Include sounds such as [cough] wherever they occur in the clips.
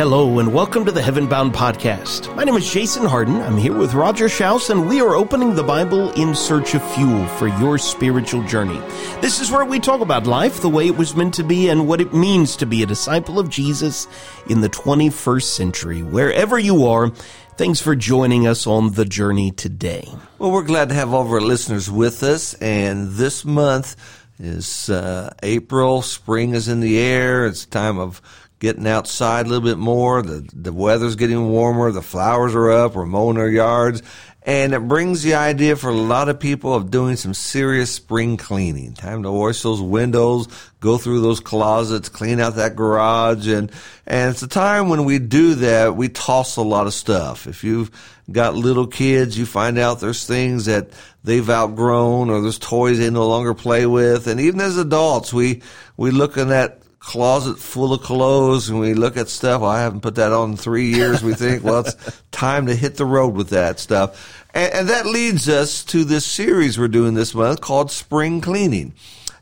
Hello and welcome to the Heaven Bound Podcast. My name is Jason Harden. I'm here with Roger Schaus and we are opening the Bible in search of fuel for your spiritual journey. This is where we talk about life the way it was meant to be and what it means to be a disciple of Jesus in the 21st century. Wherever you are, thanks for joining us on the journey today. Well, we're glad to have all of our listeners with us and this month is uh, April. Spring is in the air. It's time of getting outside a little bit more. The, the weather's getting warmer. The flowers are up. We're mowing our yards. And it brings the idea for a lot of people of doing some serious spring cleaning. Time to wash those windows, go through those closets, clean out that garage. And, and it's a time when we do that, we toss a lot of stuff. If you've got little kids, you find out there's things that they've outgrown or there's toys they no longer play with. And even as adults, we, we look in that closet full of clothes and we look at stuff. Well, I haven't put that on in three years. We think, well, it's [laughs] time to hit the road with that stuff. And, and, that leads us to this series we're doing this month called Spring Cleaning.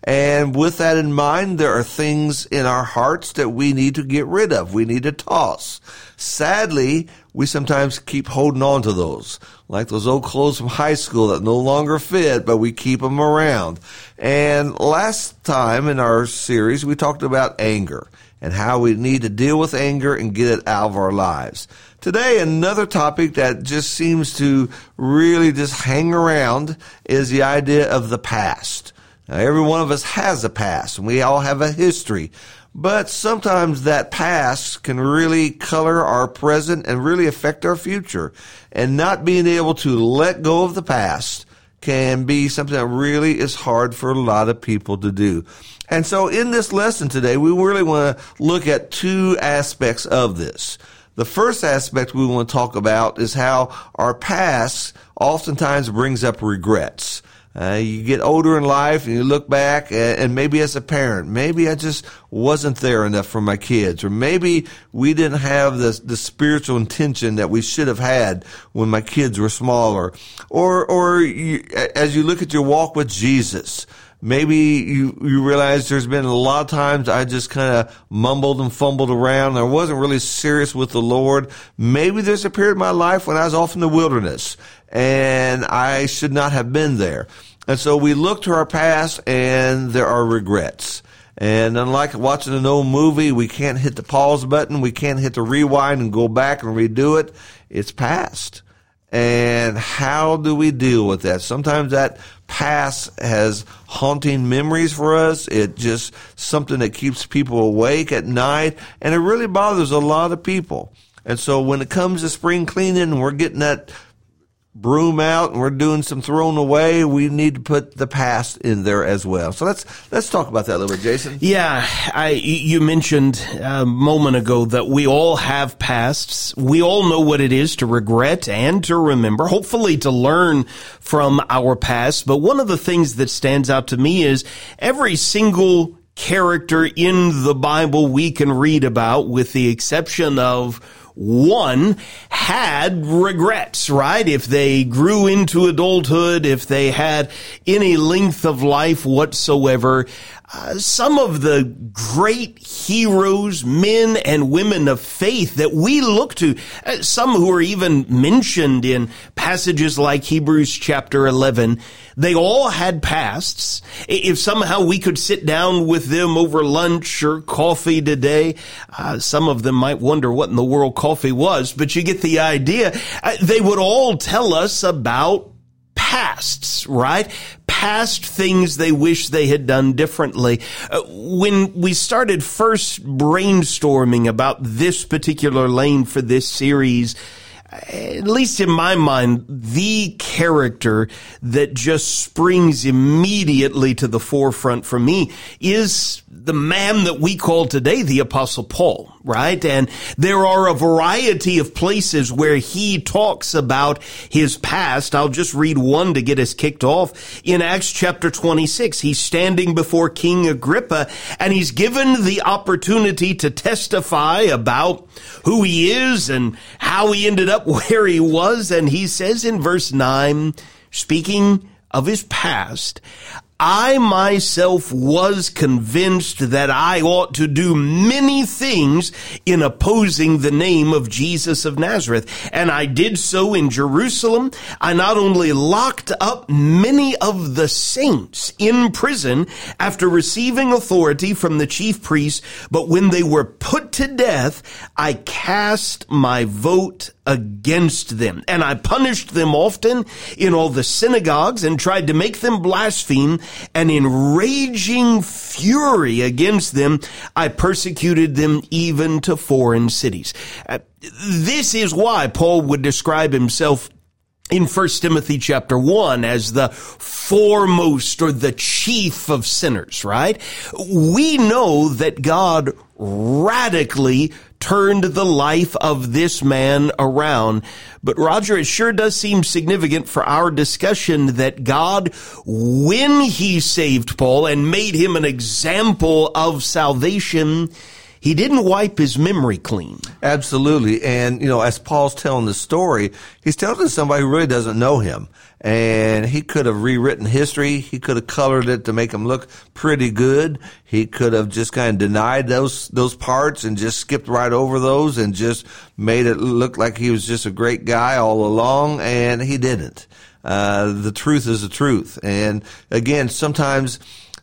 And with that in mind, there are things in our hearts that we need to get rid of. We need to toss. Sadly, we sometimes keep holding on to those, like those old clothes from high school that no longer fit, but we keep them around. And last time in our series, we talked about anger and how we need to deal with anger and get it out of our lives. Today, another topic that just seems to really just hang around is the idea of the past. Every one of us has a past and we all have a history. But sometimes that past can really color our present and really affect our future. And not being able to let go of the past can be something that really is hard for a lot of people to do. And so in this lesson today, we really want to look at two aspects of this. The first aspect we want to talk about is how our past oftentimes brings up regrets. Uh, you get older in life and you look back and, and, maybe as a parent, maybe I just wasn't there enough for my kids, or maybe we didn't have the, the spiritual intention that we should have had when my kids were smaller. Or, or you, as you look at your walk with Jesus, maybe you, you realize there's been a lot of times I just kind of mumbled and fumbled around. I wasn't really serious with the Lord. Maybe there's a period in my life when I was off in the wilderness and I should not have been there. And so we look to our past and there are regrets. And unlike watching an old movie, we can't hit the pause button. We can't hit the rewind and go back and redo it. It's past. And how do we deal with that? Sometimes that past has haunting memories for us. It just something that keeps people awake at night and it really bothers a lot of people. And so when it comes to spring cleaning, we're getting that broom out and we're doing some throwing away, we need to put the past in there as well. So let's let's talk about that a little bit, Jason. Yeah, I you mentioned uh, a moment ago that we all have pasts. We all know what it is to regret and to remember, hopefully to learn from our past. But one of the things that stands out to me is every single character in the Bible we can read about with the exception of one had regrets, right? If they grew into adulthood, if they had any length of life whatsoever, uh, some of the great heroes, men and women of faith that we look to, uh, some who are even mentioned in passages like Hebrews chapter 11, they all had pasts. If somehow we could sit down with them over lunch or coffee today, uh, some of them might wonder what in the world coffee was, but you get the idea. Uh, they would all tell us about pasts, right? Past things they wish they had done differently. Uh, when we started first brainstorming about this particular lane for this series, at least in my mind, the character that just springs immediately to the forefront for me is the man that we call today the apostle Paul, right? And there are a variety of places where he talks about his past. I'll just read one to get us kicked off. In Acts chapter 26, he's standing before King Agrippa and he's given the opportunity to testify about who he is and how he ended up [laughs] where he was. And he says in verse 9, speaking of his past, I myself was convinced that I ought to do many things in opposing the name of Jesus of Nazareth. And I did so in Jerusalem. I not only locked up many of the saints in prison after receiving authority from the chief priests, but when they were put to death, I cast my vote against them. And I punished them often in all the synagogues and tried to make them blaspheme. And in raging fury against them, I persecuted them even to foreign cities. Uh, this is why Paul would describe himself in 1 Timothy chapter 1 as the foremost or the chief of sinners, right? We know that God radically turned the life of this man around. But Roger, it sure does seem significant for our discussion that God, when he saved Paul and made him an example of salvation, he didn't wipe his memory clean. Absolutely. And, you know, as Paul's telling the story, he's telling to somebody who really doesn't know him and he could have rewritten history. He could have colored it to make him look pretty good. He could have just kind of denied those those parts and just skipped right over those and just made it look like he was just a great guy all along, and he didn't. Uh, the truth is the truth, and again, sometimes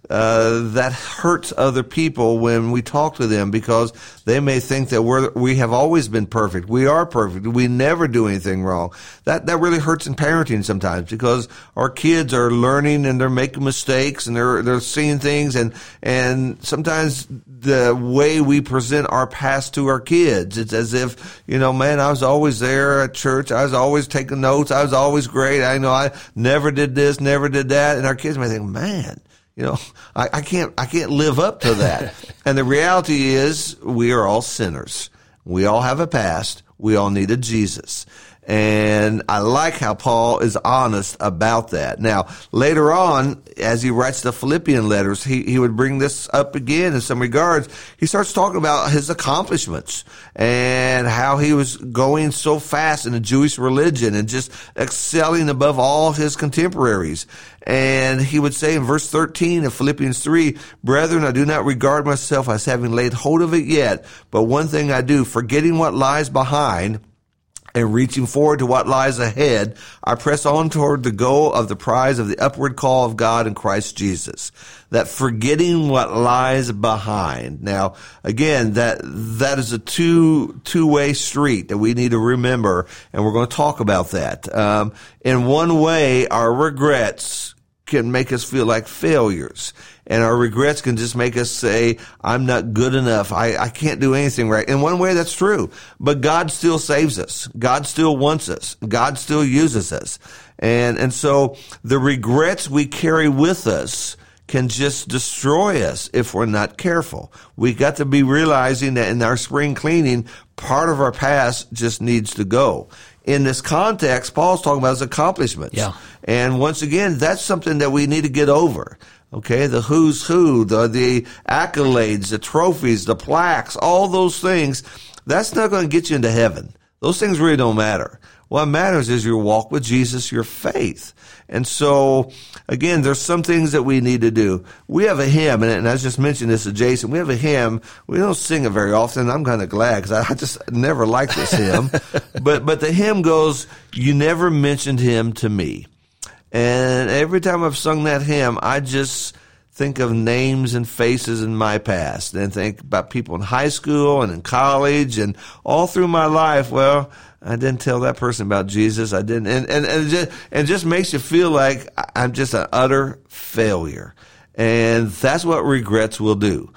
uh, that hurts other people when we talk to them because they may think that we're we have always been perfect. We are perfect. We never do anything wrong. That that really hurts in parenting sometimes because our kids are learning and they're making mistakes and they're they're seeing things and and sometimes the way we present our past to our kids, it's as if you know, man, I was always there at church. I was always taking notes. I was always great. I know I never did this, never did that, and our kids may think, man you know, I, I can't, I can't live up to that. [laughs] and the reality is we are all sinners. We all have a past. We all need a Jesus. And I like how Paul is honest about that. Now, later on, as he writes the Philippian letters, he, he would bring this up again in some regards. He starts talking about his accomplishments and how he was going so fast in the Jewish religion and just excelling above all his contemporaries. And he would say in verse 13 of Philippians 3, Brethren, I do not regard myself as having laid hold of it yet, but one thing I do, forgetting what lies behind, and reaching forward to what lies ahead, I press on toward the goal of the prize of the upward call of God in Christ Jesus. That forgetting what lies behind. Now, again, that, that is a two, two-way street that we need to remember, and we're going to talk about that. Um, in one way, our regrets can make us feel like failures. And our regrets can just make us say, I'm not good enough. I, I can't do anything right. In one way, that's true. But God still saves us. God still wants us. God still uses us. And, and so the regrets we carry with us can just destroy us if we're not careful. We got to be realizing that in our spring cleaning, part of our past just needs to go in this context, Paul's talking about his accomplishments. Yeah. And once again, that's something that we need to get over. Okay, the who's who, the the accolades, the trophies, the plaques, all those things, that's not going to get you into heaven. Those things really don't matter. What matters is your walk with Jesus, your faith. And so, again, there's some things that we need to do. We have a hymn, and, I just mentioned this to Jason. We have a hymn. We don't sing it very often. I'm kind of glad because I, I just never liked this hymn. [laughs] but but the hymn goes, "You never mentioned him to me," and every time I've sung that hymn, I just think of names and faces in my past and think about people in high school and in college and all through my life. Well, I didn't tell that person about Jesus. I didn't, and and and it just, it just makes you feel like I'm just an utter failure, and that's what regrets will do.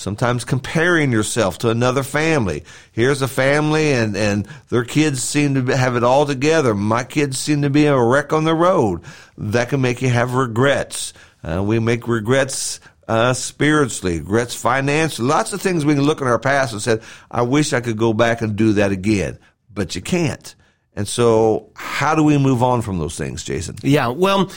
Sometimes comparing yourself to another family. Here's a family, and and their kids seem to have it all together. My kids seem to be a wreck on the road. That can make you have regrets. Uh, we make regrets uh, spiritually, regrets financially, lots of things we can look in our past and say, I wish I could go back and do that again but you can't. And so, how do we move on from those things, Jason? Yeah, well,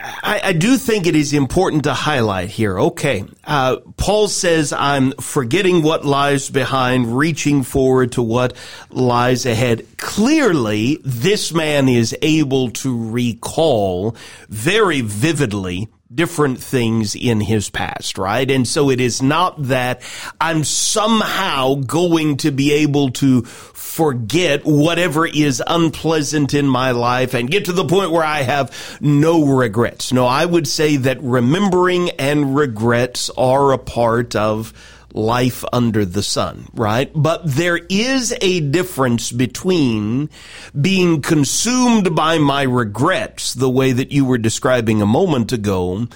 I, I do think it is important to highlight here. Okay, uh, Paul says, I'm forgetting what lies behind, reaching forward to what lies ahead. Clearly, this man is able to recall very vividly different things in his past, right? And so it is not that I'm somehow going to be able to forget whatever is unpleasant in my life and get to the point where I have no regrets. No, I would say that remembering and regrets are a part of life under the sun, right? But there is a difference between being consumed by my regrets, the way that you were describing a moment ago,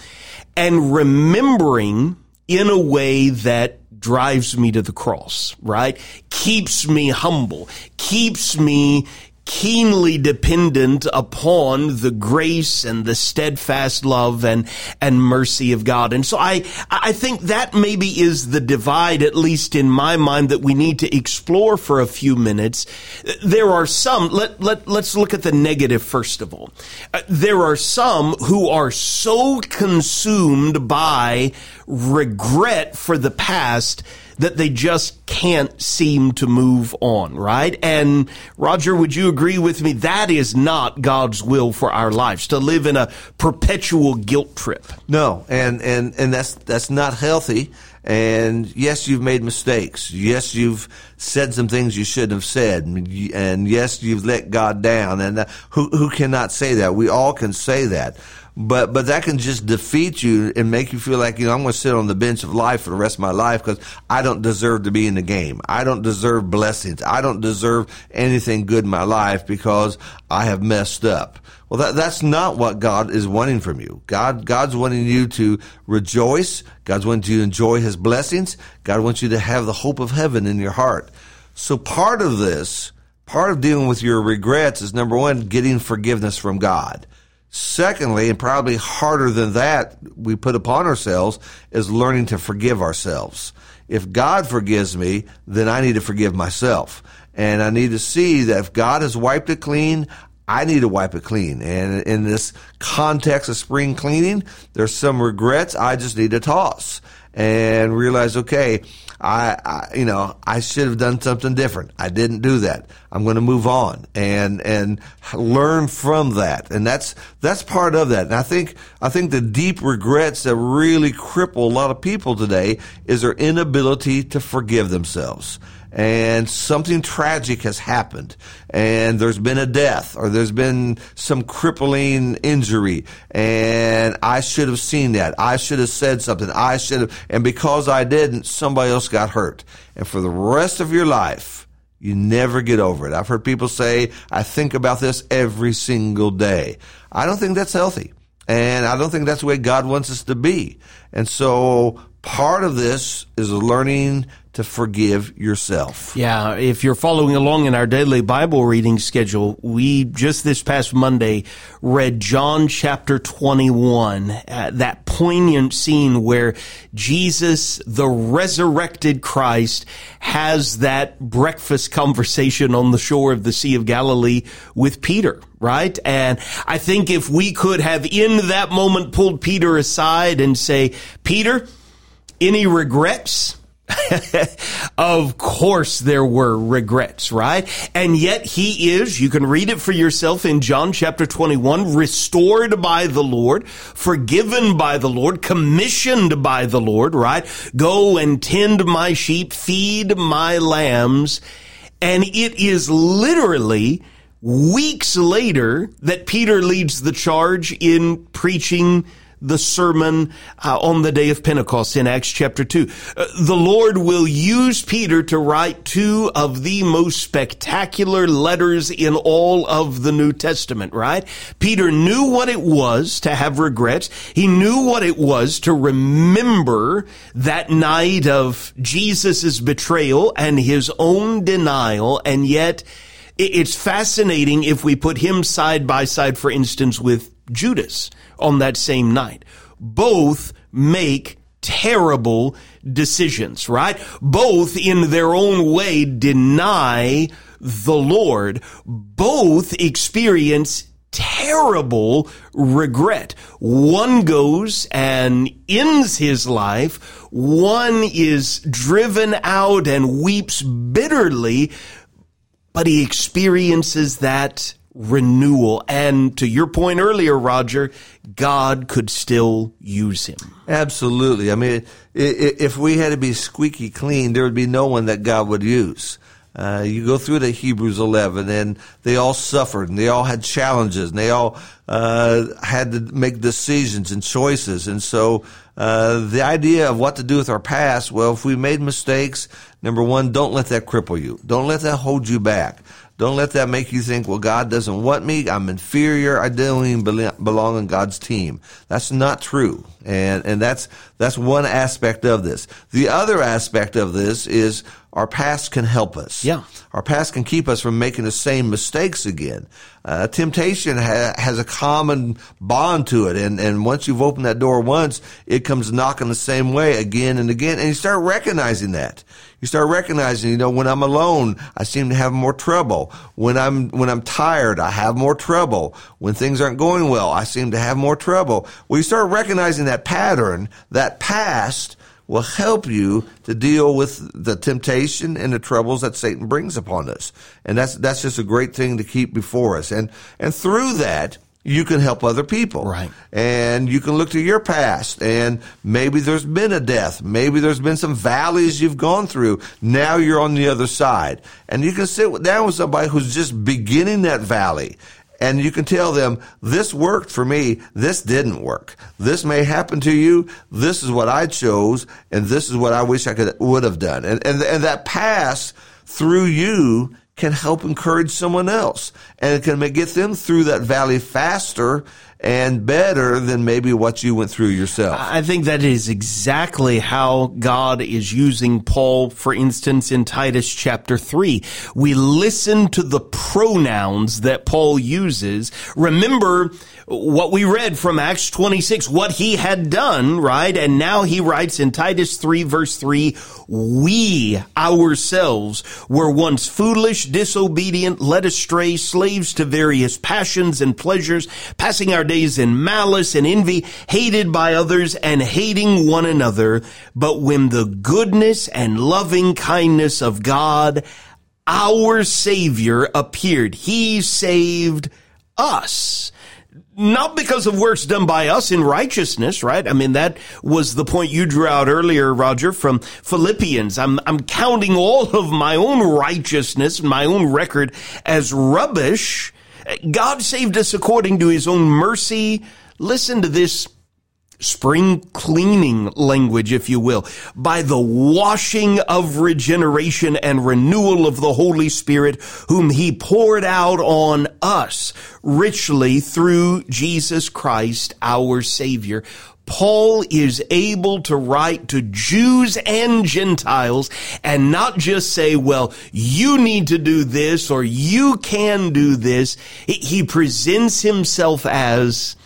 and remembering in a way that drives me to the cross, right? Keeps me humble, keeps me keenly dependent upon the grace and the steadfast love and, and mercy of God. And so I, I think that maybe is the divide, at least in my mind, that we need to explore for a few minutes. There are some, let, let, let's look at the negative first of all. Uh, there are some who are so consumed by regret for the past that they just can't seem to move on, right? And Roger, would you agree with me? That is not God's will for our lives to live in a perpetual guilt trip. No, and and and that's that's not healthy. And yes, you've made mistakes. Yes, you've said some things you shouldn't have said. And yes, you've let God down. And uh, who who cannot say that? We all can say that but but that can just defeat you and make you feel like you know I'm going to sit on the bench of life for the rest of my life because I don't deserve to be in the game. I don't deserve blessings. I don't deserve anything good in my life because I have messed up. Well, that, that's not what God is wanting from you. God God's wanting you to rejoice. God's wanting you to enjoy His blessings. God wants you to have the hope of heaven in your heart. So part of this, part of dealing with your regrets is number one, getting forgiveness from God. Secondly, and probably harder than that we put upon ourselves, is learning to forgive ourselves. If God forgives me, then I need to forgive myself. And I need to see that if God has wiped it clean, I need to wipe it clean. And in this context of spring cleaning, there's some regrets I just need to toss and realize, okay, I, I, you know, I should have done something different. I didn't do that. I'm going to move on and, and learn from that. And that's, that's part of that. And I think, I think the deep regrets that really cripple a lot of people today is their inability to forgive themselves and something tragic has happened and there's been a death or there's been some crippling injury and I should have seen that. I should have said something. I should have, and because I didn't, somebody else got hurt. And for the rest of your life, you never get over it. I've heard people say, I think about this every single day. I don't think that's healthy. And I don't think that's the way God wants us to be. And so part of this is learning to forgive yourself. Yeah, if you're following along in our daily Bible reading schedule, we just this past Monday read John chapter 21, uh, that poignant scene where Jesus, the resurrected Christ, has that breakfast conversation on the shore of the Sea of Galilee with Peter, right? And I think if we could have in that moment pulled Peter aside and say, Peter, any regrets? [laughs] of course there were regrets, right? And yet he is, you can read it for yourself in John chapter 21, restored by the Lord, forgiven by the Lord, commissioned by the Lord, right? Go and tend my sheep, feed my lambs. And it is literally weeks later that Peter leads the charge in preaching the sermon uh, on the day of Pentecost in Acts chapter 2. Uh, the Lord will use Peter to write two of the most spectacular letters in all of the New Testament, right? Peter knew what it was to have regrets. He knew what it was to remember that night of Jesus' betrayal and his own denial, and yet it's fascinating if we put him side by side, for instance, with Judas on that same night. Both make terrible decisions, right? Both in their own way deny the Lord. Both experience terrible regret. One goes and ends his life. One is driven out and weeps bitterly, but he experiences that renewal. And to your point earlier, Roger, God could still use him. Absolutely. I mean, if we had to be squeaky clean, there would be no one that God would use. Uh, you go through the Hebrews 11 and they all suffered and they all had challenges and they all uh, had to make decisions and choices. And so uh, the idea of what to do with our past, well, if we made mistakes, number one, don't let that cripple you. Don't let that hold you back. Don't let that make you think, well, God doesn't want me. I'm inferior. I don't even belong on God's team. That's not true. And, and that's, that's one aspect of this. The other aspect of this is our past can help us. Yeah. Our past can keep us from making the same mistakes again. Uh, temptation ha- has a common bond to it. And, and once you've opened that door once, it comes knocking the same way again and again. And you start recognizing that you start recognizing, you know, when I'm alone, I seem to have more trouble. When I'm, when I'm tired, I have more trouble. When things aren't going well, I seem to have more trouble. Well, you start recognizing that pattern, that past will help you to deal with the temptation and the troubles that Satan brings upon us. And that's, that's just a great thing to keep before us. And, and through that, you can help other people. Right. And you can look to your past and maybe there's been a death. Maybe there's been some valleys you've gone through. Now you're on the other side. And you can sit down with somebody who's just beginning that valley and you can tell them this worked for me. This didn't work. This may happen to you. This is what i chose and this is what i wish i could would have done. And and, and that pass through you can help encourage someone else and it can get them through that valley faster and better than maybe what you went through yourself. I think that is exactly how God is using Paul, for instance, in Titus chapter 3. We listen to the pronouns that Paul uses. Remember what we read from Acts 26, what he had done, right? And now he writes in Titus 3 verse 3, we ourselves were once foolish, disobedient, led astray, slaves to various passions and pleasures, passing our days in malice and envy, hated by others and hating one another. But when the goodness and loving kindness of God, our Savior appeared, He saved us not because of works done by us in righteousness, right? I mean, that was the point you drew out earlier, Roger, from Philippians. I'm, I'm counting all of my own righteousness, my own record as rubbish God saved us according to his own mercy. Listen to this spring cleaning language, if you will, by the washing of regeneration and renewal of the Holy Spirit, whom he poured out on us richly through Jesus Christ, our Savior. Paul is able to write to Jews and Gentiles and not just say, well, you need to do this or you can do this. He presents himself as,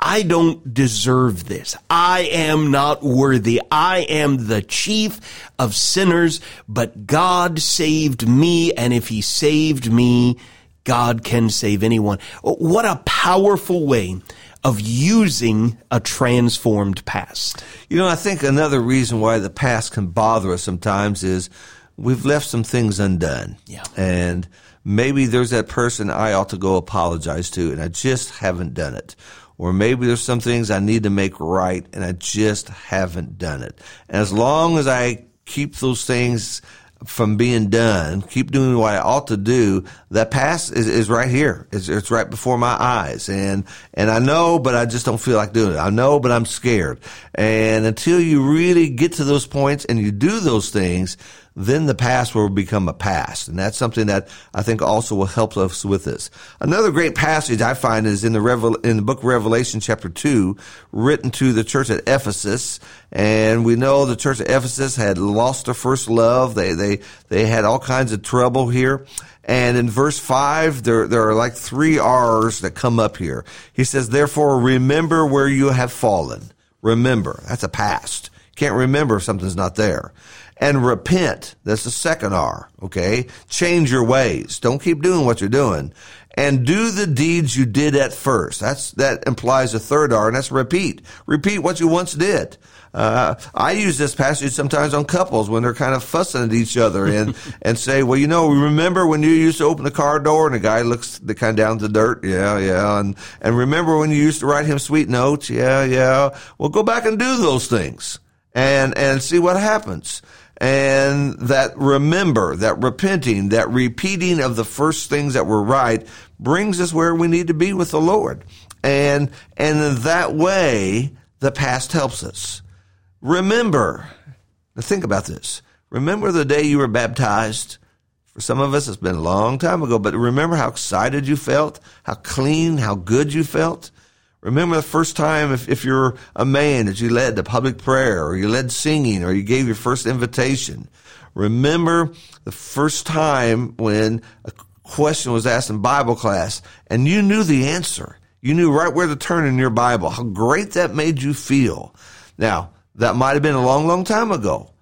I don't deserve this. I am not worthy. I am the chief of sinners, but God saved me. And if he saved me, God can save anyone. What a powerful way of using a transformed past. You know, I think another reason why the past can bother us sometimes is we've left some things undone. Yeah. And maybe there's that person I ought to go apologize to and I just haven't done it. Or maybe there's some things I need to make right and I just haven't done it. And as long as I keep those things from being done, keep doing what I ought to do, that past is, is right here. It's, it's right before my eyes. And, and I know, but I just don't feel like doing it. I know, but I'm scared. And until you really get to those points and you do those things, then the past will become a past. And that's something that I think also will help us with this. Another great passage I find is in the Revel- in the book Revelation chapter 2, written to the church at Ephesus. And we know the church at Ephesus had lost their first love. They, they, they had all kinds of trouble here. And in verse 5, there, there are like three R's that come up here. He says, therefore remember where you have fallen. Remember. That's a past. Can't remember if something's not there and repent. That's the second R. Okay. Change your ways. Don't keep doing what you're doing and do the deeds you did at first. That's, that implies a third R and that's repeat. Repeat what you once did. Uh, I use this passage sometimes on couples when they're kind of fussing at each other and, [laughs] and say, well, you know, remember when you used to open the car door and the guy looks the kind of down the dirt? Yeah, yeah. And, and remember when you used to write him sweet notes? Yeah, yeah. Well, go back and do those things and, and see what happens. And that remember, that repenting, that repeating of the first things that were right brings us where we need to be with the Lord. And, and in that way, the past helps us. Remember, now think about this. Remember the day you were baptized? For some of us, it's been a long time ago, but remember how excited you felt, how clean, how good you felt? Remember the first time, if, if you're a man, that you led the public prayer, or you led singing, or you gave your first invitation. Remember the first time when a question was asked in Bible class, and you knew the answer. You knew right where to turn in your Bible. How great that made you feel. Now, that might have been a long, long time ago,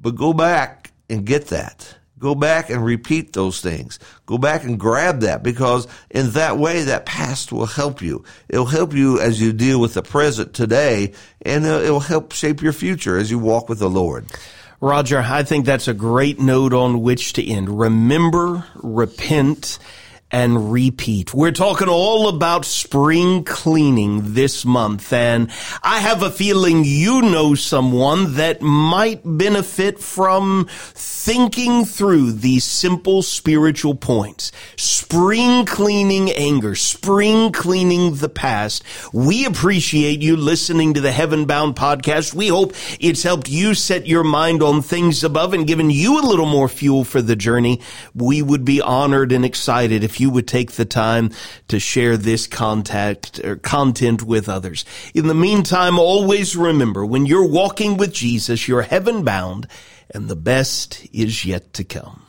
but go back and get that. Go back and repeat those things. Go back and grab that because in that way, that past will help you. It'll help you as you deal with the present today and it'll help shape your future as you walk with the Lord. Roger, I think that's a great note on which to end. Remember, repent, and repeat. We're talking all about spring cleaning this month, and I have a feeling you know someone that might benefit from thinking through these simple spiritual points. Spring cleaning anger, spring cleaning the past. We appreciate you listening to the Heaven Bound podcast. We hope it's helped you set your mind on things above and given you a little more fuel for the journey. We would be honored and excited if you you would take the time to share this contact or content with others. In the meantime, always remember when you're walking with Jesus, you're heaven bound and the best is yet to come.